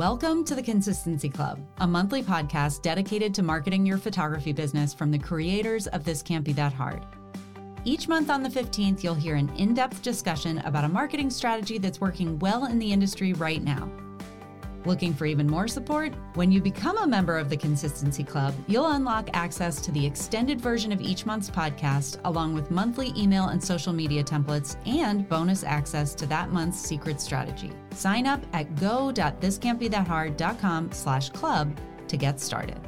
Welcome to the Consistency Club, a monthly podcast dedicated to marketing your photography business from the creators of This Can't Be That Hard. Each month on the 15th, you'll hear an in depth discussion about a marketing strategy that's working well in the industry right now. Looking for even more support? When you become a member of the Consistency Club, you'll unlock access to the extended version of each month's podcast, along with monthly email and social media templates and bonus access to that month's secret strategy. Sign up at go.thiscantbethathard.com slash club to get started.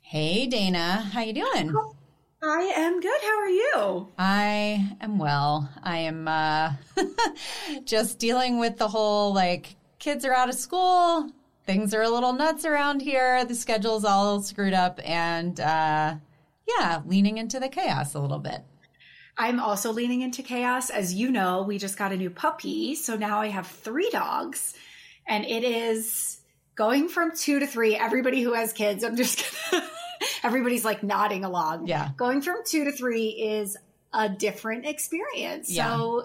Hey, Dana. How you doing? I am good. How are you? I am well. I am uh, just dealing with the whole like kids are out of school. Things are a little nuts around here. The schedule's all screwed up and uh, yeah, leaning into the chaos a little bit. I'm also leaning into chaos. As you know, we just got a new puppy. So now I have three dogs and it is going from two to three. Everybody who has kids, I'm just gonna, everybody's like nodding along. Yeah. Going from two to three is a different experience. Yeah. So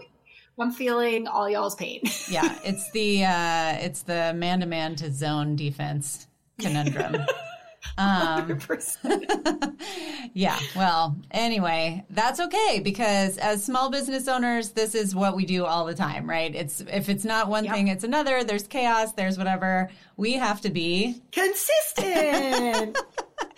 I'm feeling all y'all's pain. yeah, it's the uh, it's the man to man to zone defense conundrum. Um, yeah. Well, anyway, that's okay because as small business owners, this is what we do all the time, right? It's if it's not one yep. thing, it's another. There's chaos. There's whatever. We have to be consistent.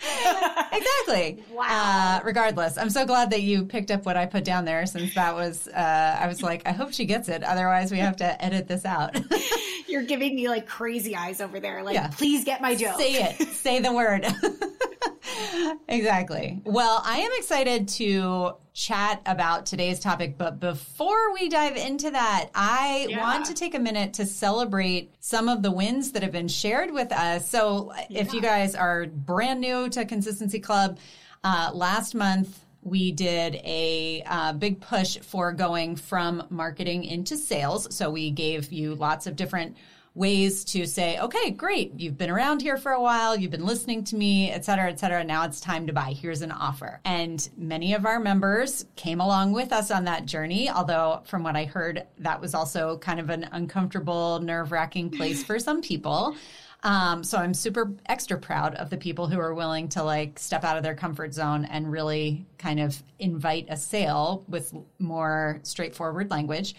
exactly. Wow. Uh, regardless, I'm so glad that you picked up what I put down there since that was, uh, I was like, I hope she gets it. Otherwise, we have to edit this out. You're giving me like crazy eyes over there. Like, yeah. please get my joke. Say it. Say the word. exactly. Well, I am excited to chat about today's topic, but before we dive into that, I yeah. want to take a minute to celebrate some of the wins that have been shared with us. So, yeah. if you guys are brand new to Consistency Club, uh, last month we did a uh, big push for going from marketing into sales. So, we gave you lots of different ways to say, okay, great, you've been around here for a while, you've been listening to me, et cetera, et cetera. Now it's time to buy. Here's an offer. And many of our members came along with us on that journey, although from what I heard, that was also kind of an uncomfortable, nerve wracking place for some people. Um, so I'm super extra proud of the people who are willing to like step out of their comfort zone and really kind of invite a sale with more straightforward language.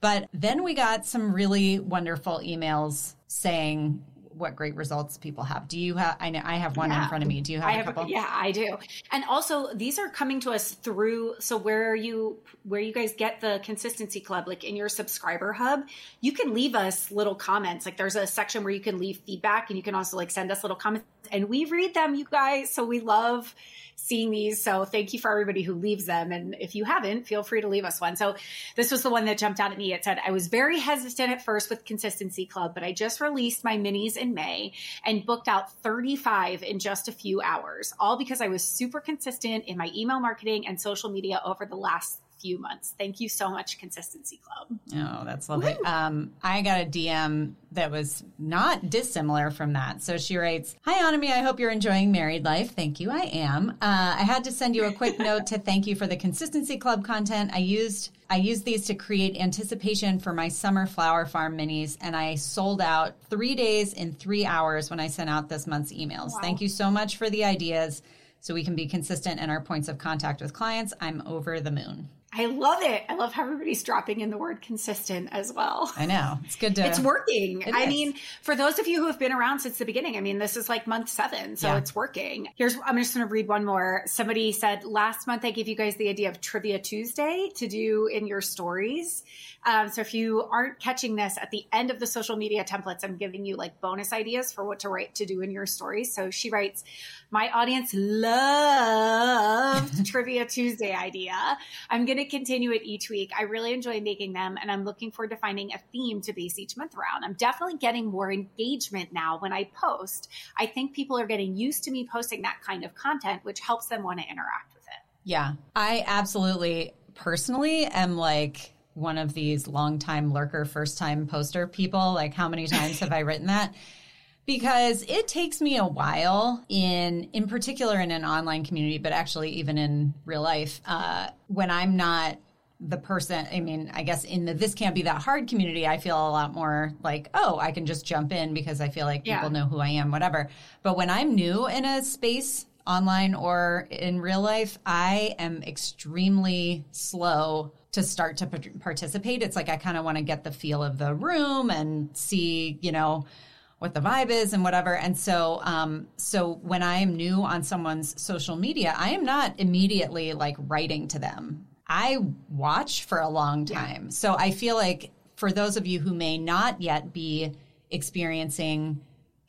But then we got some really wonderful emails saying what great results people have. Do you have? I know I have one yeah. in front of me. Do you have, a couple? yeah, I do. And also, these are coming to us through. So where you where you guys get the consistency club, like in your subscriber hub, you can leave us little comments. Like there's a section where you can leave feedback, and you can also like send us little comments, and we read them, you guys. So we love seeing these. So thank you for everybody who leaves them. And if you haven't, feel free to leave us one. So this was the one that jumped out at me. It said, I was very hesitant at first with Consistency Club, but I just released my minis in May and booked out 35 in just a few hours, all because I was super consistent in my email marketing and social media over the last few months. Thank you so much, Consistency Club. Oh, that's lovely. Um, I got a DM that was not dissimilar from that. So she writes, Hi, Anami. I hope you're enjoying married life. Thank you. I am. Uh, I had to send you a quick note to thank you for the Consistency Club content. I used I used these to create anticipation for my summer flower farm minis, and I sold out three days in three hours when I sent out this month's emails. Wow. Thank you so much for the ideas so we can be consistent in our points of contact with clients. I'm over the moon. I love it. I love how everybody's dropping in the word consistent as well. I know. It's good to. It's working. It I is. mean, for those of you who have been around since the beginning, I mean, this is like month seven, so yeah. it's working. Here's, I'm just going to read one more. Somebody said, last month I gave you guys the idea of Trivia Tuesday to do in your stories. Um, so if you aren't catching this at the end of the social media templates, I'm giving you like bonus ideas for what to write to do in your stories. So she writes, my audience loved Trivia Tuesday idea. I'm going to continue it each week. I really enjoy making them and I'm looking forward to finding a theme to base each month around. I'm definitely getting more engagement now when I post. I think people are getting used to me posting that kind of content, which helps them want to interact with it. Yeah, I absolutely personally am like, one of these long time lurker, first time poster people. Like, how many times have I written that? Because it takes me a while in, in particular in an online community, but actually even in real life, uh, when I'm not the person i mean i guess in the this can't be that hard community i feel a lot more like oh i can just jump in because i feel like people know who i am whatever. But when i'm new in a space online or in real life i am extremely slow to start to participate. It's like i kind of want to get the feel of the room and see you know what the vibe is and whatever. And so, um, so when I am new on someone's social media, I am not immediately like writing to them. I watch for a long time. Yeah. So I feel like for those of you who may not yet be experiencing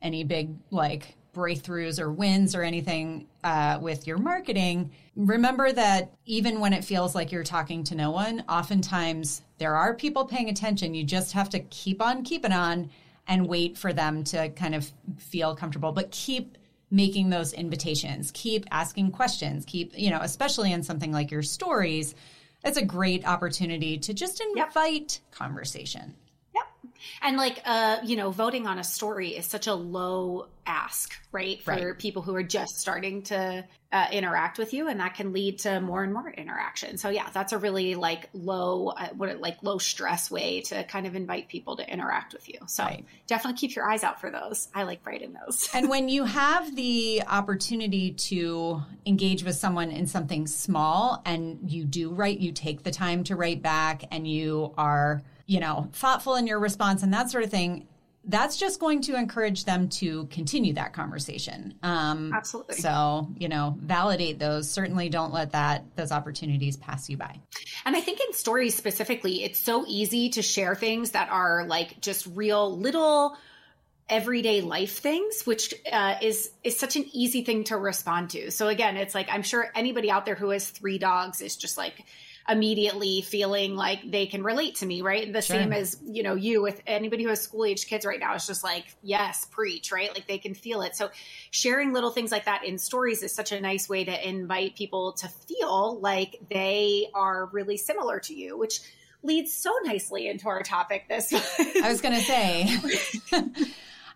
any big like breakthroughs or wins or anything uh, with your marketing, remember that even when it feels like you're talking to no one, oftentimes there are people paying attention. You just have to keep on keeping on and wait for them to kind of feel comfortable, but keep making those invitations, keep asking questions, keep, you know, especially in something like your stories, it's a great opportunity to just invite yep. conversation. And like uh, you know, voting on a story is such a low ask, right? For right. people who are just starting to uh, interact with you, and that can lead to more and more interaction. So yeah, that's a really like low, uh, what like low stress way to kind of invite people to interact with you. So right. definitely keep your eyes out for those. I like writing those. and when you have the opportunity to engage with someone in something small, and you do write, you take the time to write back, and you are you know thoughtful in your response and that sort of thing that's just going to encourage them to continue that conversation. Um, Absolutely. So, you know, validate those. Certainly don't let that, those opportunities pass you by. And I think in stories specifically, it's so easy to share things that are like just real little everyday life things which uh, is is such an easy thing to respond to so again it's like i'm sure anybody out there who has three dogs is just like immediately feeling like they can relate to me, right? The sure. same as, you know, you with anybody who has school age kids right now, it's just like, yes, preach, right? Like they can feel it. So sharing little things like that in stories is such a nice way to invite people to feel like they are really similar to you, which leads so nicely into our topic this I was going to say.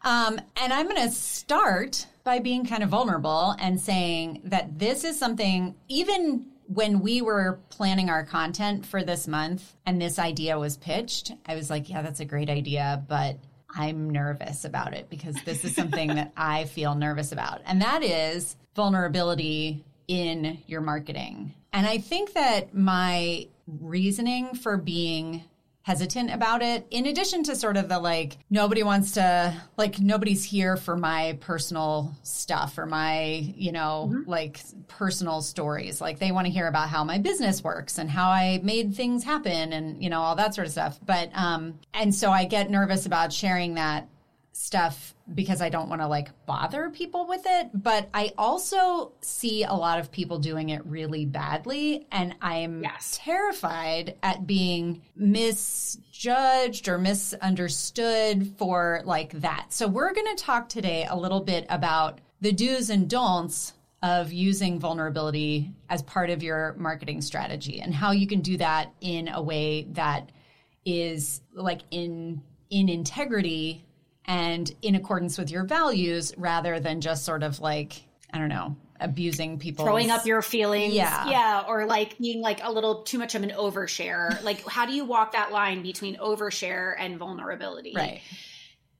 um, and I'm going to start by being kind of vulnerable and saying that this is something even when we were planning our content for this month and this idea was pitched, I was like, yeah, that's a great idea, but I'm nervous about it because this is something that I feel nervous about. And that is vulnerability in your marketing. And I think that my reasoning for being hesitant about it in addition to sort of the like nobody wants to like nobody's here for my personal stuff or my you know mm-hmm. like personal stories like they want to hear about how my business works and how i made things happen and you know all that sort of stuff but um and so i get nervous about sharing that stuff because I don't want to like bother people with it. But I also see a lot of people doing it really badly. And I'm yes. terrified at being misjudged or misunderstood for like that. So we're going to talk today a little bit about the do's and don'ts of using vulnerability as part of your marketing strategy and how you can do that in a way that is like in in integrity and in accordance with your values rather than just sort of like, I don't know, abusing people. Throwing up your feelings. Yeah. Yeah or like being like a little too much of an overshare like how do you walk that line between overshare and vulnerability? Right.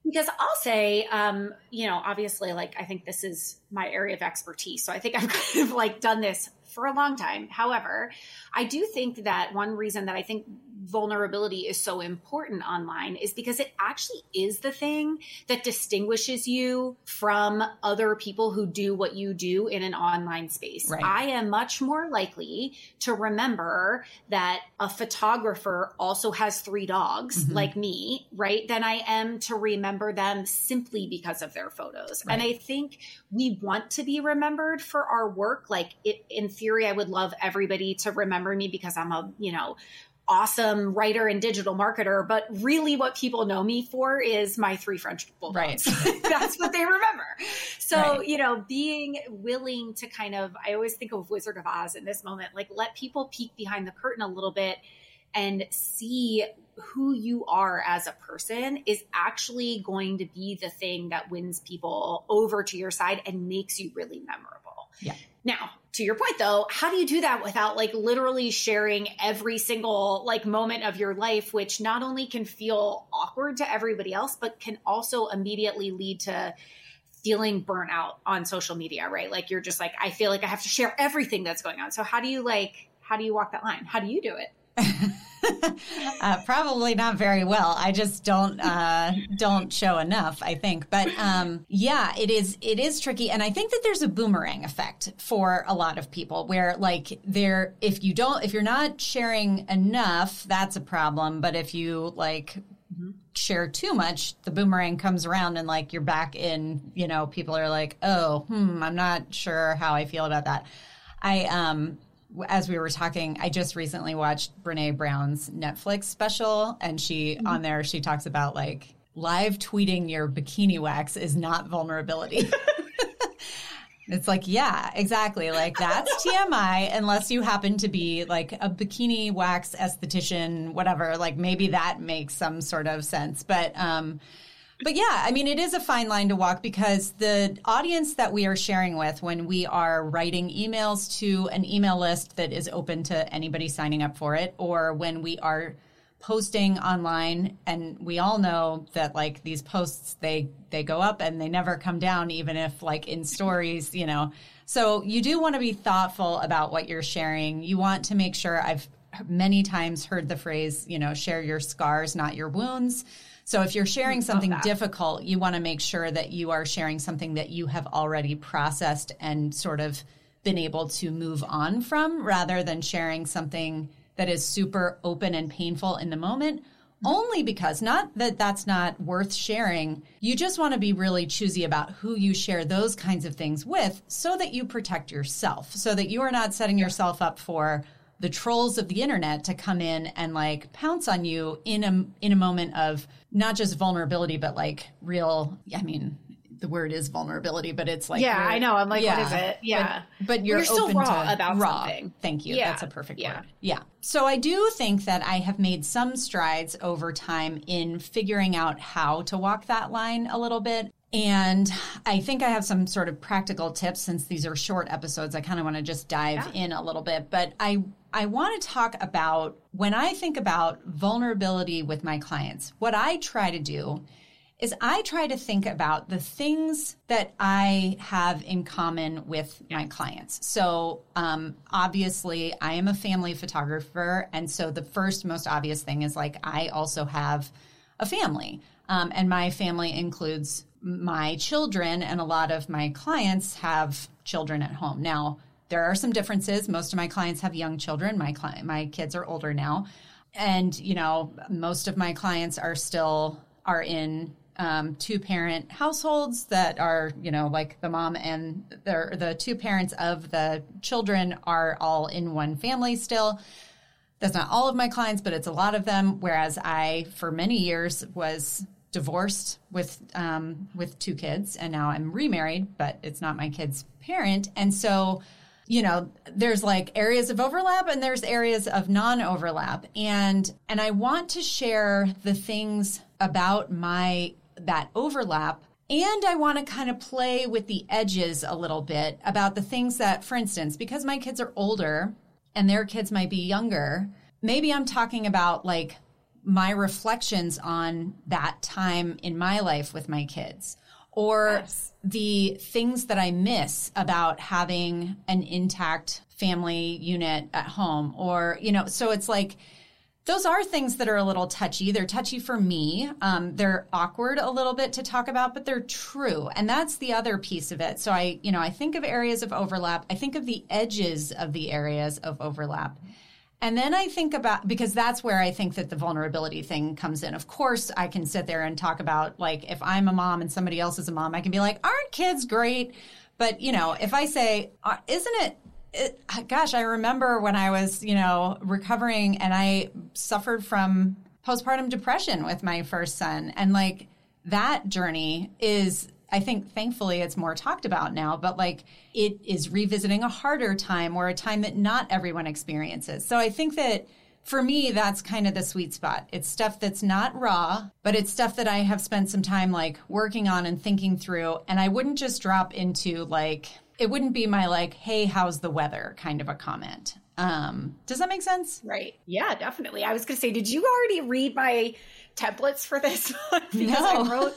Because I'll say, um, you know, obviously, like I think this is my area of expertise, so I think I've kind of like done this for a long time. However, I do think that one reason that I think vulnerability is so important online is because it actually is the thing that distinguishes you from other people who do what you do in an online space. Right. I am much more likely to remember that a photographer also has three dogs mm-hmm. like me, right? Than I am to remember them simply because of their photos. Right. And I think we want to be remembered for our work. Like it, in theory, I would love everybody to remember me because I'm a, you know, awesome writer and digital marketer, but really what people know me for is my three French bulldogs. Right. That's what they remember. So, right. you know, being willing to kind of, I always think of Wizard of Oz in this moment, like let people peek behind the curtain a little bit and see who you are as a person is actually going to be the thing that wins people over to your side and makes you really memorable. Yeah. Now, to your point though, how do you do that without like literally sharing every single like moment of your life, which not only can feel awkward to everybody else, but can also immediately lead to feeling burnout on social media, right? Like you're just like, I feel like I have to share everything that's going on. So how do you like, how do you walk that line? How do you do it? uh, probably not very well. I just don't uh, don't show enough. I think, but um, yeah, it is it is tricky, and I think that there's a boomerang effect for a lot of people where like there if you don't if you're not sharing enough, that's a problem. But if you like mm-hmm. share too much, the boomerang comes around and like you're back in. You know, people are like, oh, hmm, I'm not sure how I feel about that. I um as we were talking, I just recently watched Brene Brown's Netflix special, and she mm-hmm. on there she talks about like live tweeting your bikini wax is not vulnerability. it's like, yeah, exactly. Like that's TMI unless you happen to be like a bikini wax esthetician, whatever. Like maybe that makes some sort of sense. But um but yeah, I mean, it is a fine line to walk because the audience that we are sharing with when we are writing emails to an email list that is open to anybody signing up for it, or when we are posting online and we all know that like these posts they they go up and they never come down even if like in stories you know. So you do want to be thoughtful about what you're sharing. You want to make sure i've many times heard the phrase you know share your scars not your wounds so if you're sharing something difficult, you want to make sure that you are sharing something that you have already processed and sort of been able to move on from rather than sharing something that is super open and painful in the moment. Mm-hmm. Only because, not that that's not worth sharing, you just want to be really choosy about who you share those kinds of things with so that you protect yourself, so that you are not setting yourself up for the trolls of the internet to come in and like pounce on you in a in a moment of not just vulnerability but like real i mean the word is vulnerability, but it's like yeah, I know. I'm like, yeah, what is it? Yeah, but, but you're, you're still raw about raw. something. Thank you. Yeah. That's a perfect yeah. word. Yeah. So I do think that I have made some strides over time in figuring out how to walk that line a little bit. And I think I have some sort of practical tips since these are short episodes. I kind of want to just dive yeah. in a little bit, but I I want to talk about when I think about vulnerability with my clients, what I try to do is I try to think about the things that I have in common with my clients. So, um, obviously, I am a family photographer. And so, the first most obvious thing is like, I also have a family. Um, and my family includes my children, and a lot of my clients have children at home. Now, there are some differences. Most of my clients have young children. My client, my kids are older now, and you know, most of my clients are still are in um, two parent households that are you know like the mom and the the two parents of the children are all in one family still. That's not all of my clients, but it's a lot of them. Whereas I, for many years, was divorced with um, with two kids, and now I'm remarried, but it's not my kid's parent, and so you know there's like areas of overlap and there's areas of non-overlap. And and i want to share the things about my that overlap. And I want to kind of play with the edges a little bit about the things that, for instance, because my kids are older and their kids might be younger, maybe I'm talking about like my reflections on that time in my life with my kids or yes. the things that I miss about having an intact family unit at home or you know so it's like those are things that are a little touchy. They're touchy for me. Um, they're awkward a little bit to talk about, but they're true. And that's the other piece of it. So I, you know, I think of areas of overlap. I think of the edges of the areas of overlap. And then I think about, because that's where I think that the vulnerability thing comes in. Of course, I can sit there and talk about, like, if I'm a mom and somebody else is a mom, I can be like, aren't kids great? But, you know, if I say, uh, isn't it, it, gosh, I remember when I was, you know, recovering and I suffered from postpartum depression with my first son. And like that journey is I think thankfully it's more talked about now, but like it is revisiting a harder time or a time that not everyone experiences. So I think that for me, that's kind of the sweet spot. It's stuff that's not raw, but it's stuff that I have spent some time like working on and thinking through. And I wouldn't just drop into like it wouldn't be my like, hey, how's the weather kind of a comment. Um, does that make sense? Right. Yeah, definitely. I was going to say, did you already read my templates for this because no. I wrote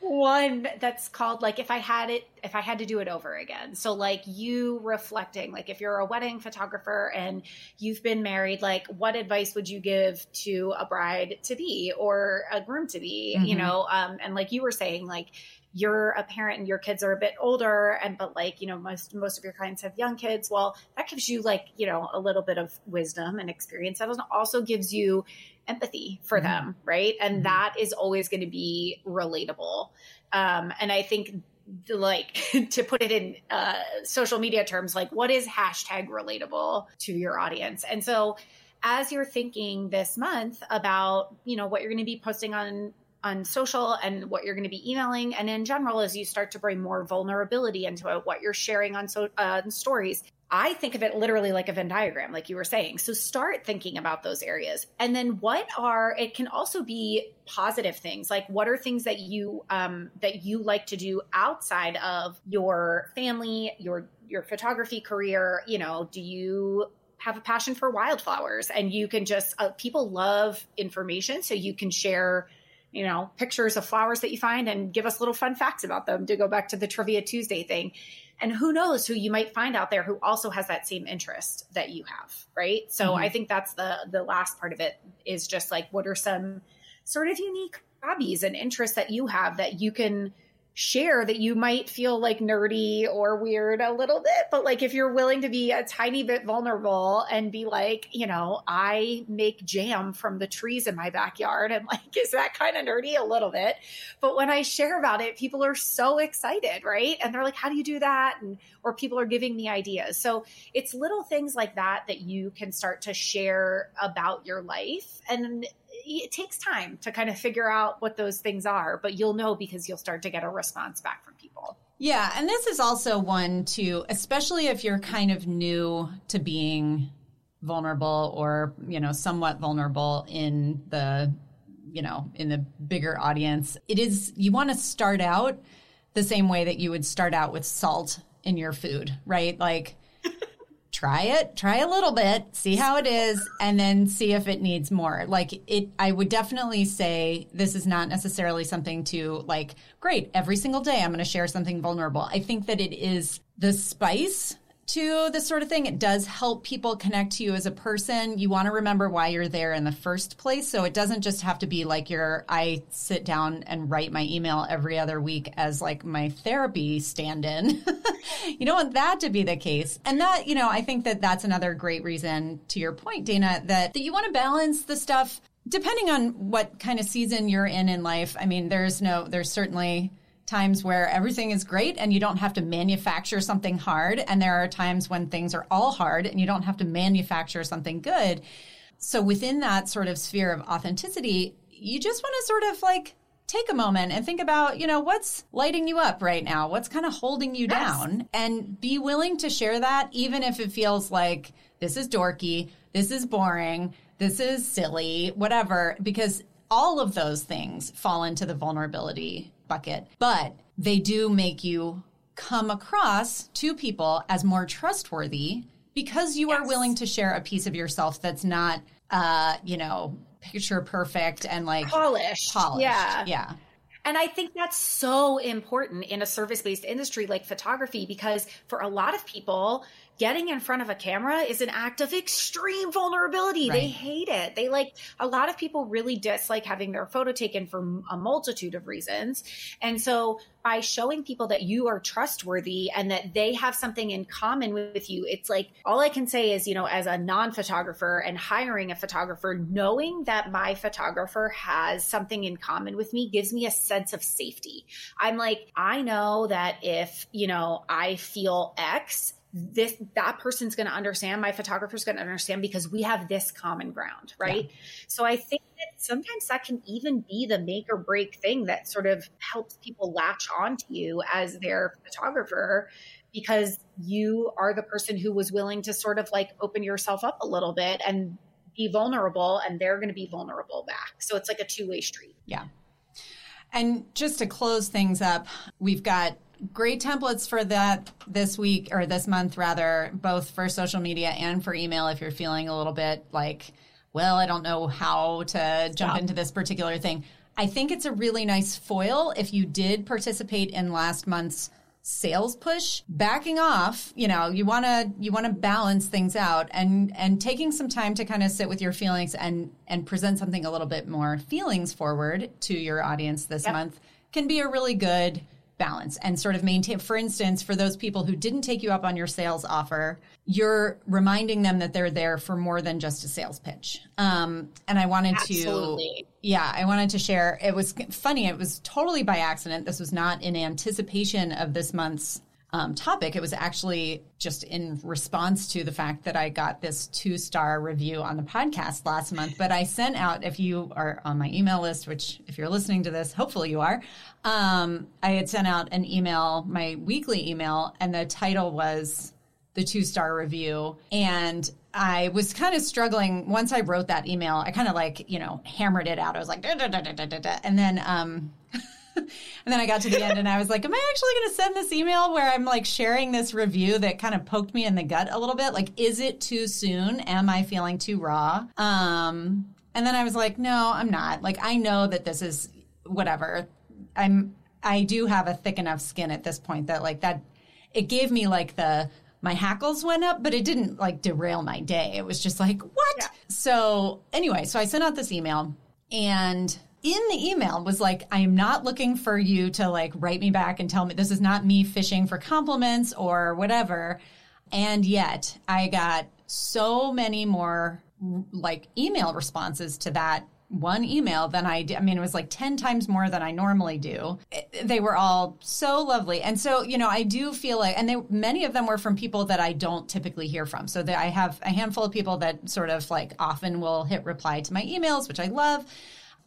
one that's called like if I had it if I had to do it over again. So like you reflecting like if you're a wedding photographer and you've been married like what advice would you give to a bride to be or a groom to be, mm-hmm. you know, um and like you were saying like you're a parent and your kids are a bit older and but like you know most most of your clients have young kids. Well that gives you like you know a little bit of wisdom and experience. That also gives you empathy for mm-hmm. them right? And mm-hmm. that is always going to be relatable. Um and i think like to put it in uh, social media terms like what is hashtag relatable to your audience? And so as you're thinking this month about you know what you're going to be posting on on social and what you're going to be emailing. And in general as you start to bring more vulnerability into it, what you're sharing on so uh, stories i think of it literally like a venn diagram like you were saying. So start thinking about those areas. And then what are it can also be positive things like what are things that you um, that you like to do outside of your family your your photography career? You know do you have a passion for wildflowers? And you can just uh, people love information so you can share you know, pictures of flowers that you find and give us little fun facts about them to go back to the Trivia Tuesday thing. And who knows who you might find out there who also has that same interest that you have, right? So mm-hmm. I think that's the the last part of it is just like what are some sort of unique hobbies and interests that you have that you can share that you might feel like nerdy or weird a little bit, but like if you're willing to be a tiny bit vulnerable and be like, you know, I make jam from the trees in my backyard and like, is that kind of nerdy a little bit? But when I share about it, people are so excited, right? And they're like, how do you do that? And, or people are giving me ideas. So it's little things like that that you can start to share about your life. And it takes time to kind of figure out what those things are, but you'll know because you'll start to get a response back from people. Yeah, and this is also one to especially if you're kind of new to being vulnerable or, you know, somewhat vulnerable in the you know, in the bigger audience. It is you want to start out the same way that you would start out with salt in your food, right? Like try it, try a little bit, see how it is, and then see if it needs more. Like it, I would definitely say this is not necessarily something to like, great, every single day I'm going to share something vulnerable. I think that it is the spice to this sort of thing. It does help people connect to you as a person. You want to remember why you're there in the first place. So it doesn't just have to be like your, I sit down and write my email every other week as like my therapy stand in. you don't want that to be the case. And that, you know, I think that that's another great reason to your point, Dana, that, that you want to balance the stuff depending on what kind of season you're in in life. I mean, there's no, there's certainly, times where everything is great and you don't have to manufacture something hard. And there are times when things are all hard and you don't have to manufacture something good. So within that sort of sphere of authenticity, you just want to sort of like take a moment and think about, you know, what's lighting you up right now? What's kind of holding you yes. down? And be willing to share that, even if it feels like this is dorky, this is boring, this is silly, whatever, because all of those things fall into the vulnerability bucket, but they do make you come across to people as more trustworthy because you yes. are willing to share a piece of yourself that's not, uh, you know, picture perfect and like polished. Polished. Yeah. Yeah. And I think that's so important in a service based industry like photography because for a lot of people, getting in front of a camera is an act of extreme vulnerability. Right. They hate it. They like a lot of people really dislike having their photo taken for a multitude of reasons. And so by showing people that you are trustworthy and that they have something in common with you, it's like all I can say is, you know, as a non photographer and hiring a photographer, knowing that my photographer has something in common with me gives me a sense of safety. I'm like, I know that if, you know, I feel X, this that person's going to understand my photographer's going to understand because we have this common ground right yeah. so i think that sometimes that can even be the make or break thing that sort of helps people latch onto you as their photographer because you are the person who was willing to sort of like open yourself up a little bit and be vulnerable and they're going to be vulnerable back so it's like a two-way street yeah and just to close things up we've got great templates for that this week or this month, rather, both for social media and for email if you're feeling a little bit like, well, I don't know how to jump into this particular thing. I think it's a really nice foil if you did participate in last month's sales push backing off you know you want to you want to balance things out and and taking some time to kind of sit with your feelings and and present something a little bit more feelings forward to your audience this yep. month can be a really good balance and sort of maintain for instance for those people who didn't take you up on your sales offer you're reminding them that they're there for more than just a sales pitch um, and i wanted Absolutely. to yeah i wanted to share it was funny it was totally by accident this was not in anticipation of this month's um, topic. It was actually just in response to the fact that I got this two star review on the podcast last month. But I sent out, if you are on my email list, which if you're listening to this, hopefully you are, um, I had sent out an email, my weekly email, and the title was the two star review. And I was kind of struggling once I wrote that email. I kind of like, you know, hammered it out. I was like, da, da, da, and then, um, and then I got to the end and I was like, am I actually going to send this email where I'm like sharing this review that kind of poked me in the gut a little bit? Like, is it too soon? Am I feeling too raw? Um, and then I was like, no, I'm not. Like, I know that this is whatever. I'm, I do have a thick enough skin at this point that like that, it gave me like the, my hackles went up, but it didn't like derail my day. It was just like, what? Yeah. So anyway, so I sent out this email and in the email was like, I am not looking for you to like write me back and tell me this is not me fishing for compliments or whatever. And yet I got so many more like email responses to that one email than I did. I mean, it was like 10 times more than I normally do. It, they were all so lovely. And so, you know, I do feel like, and they, many of them were from people that I don't typically hear from. So that I have a handful of people that sort of like often will hit reply to my emails, which I love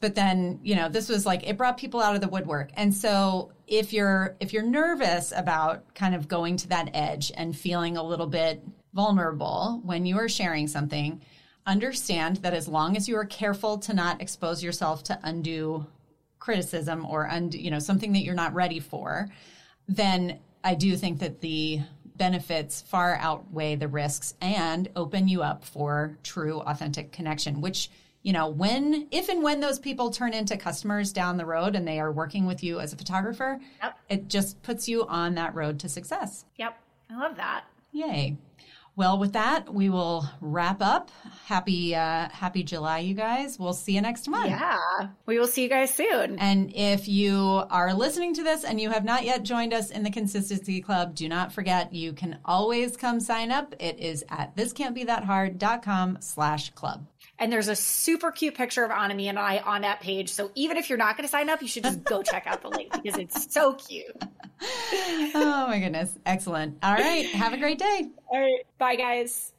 but then you know this was like it brought people out of the woodwork. And so if you're if you're nervous about kind of going to that edge and feeling a little bit vulnerable when you are sharing something understand that as long as you are careful to not expose yourself to undue criticism or und, you know something that you're not ready for then i do think that the benefits far outweigh the risks and open you up for true authentic connection which you know, when, if and when those people turn into customers down the road and they are working with you as a photographer, yep. it just puts you on that road to success. Yep. I love that. Yay. Well, with that, we will wrap up. Happy uh, Happy July, you guys. We'll see you next month. Yeah, we will see you guys soon. And if you are listening to this and you have not yet joined us in the Consistency Club, do not forget you can always come sign up. It is at thiscantbethathard.com slash club. And there's a super cute picture of Anami and I on that page. So even if you're not going to sign up, you should just go check out the link because it's so cute. oh my goodness. Excellent. All right. Have a great day. All right. Bye, guys.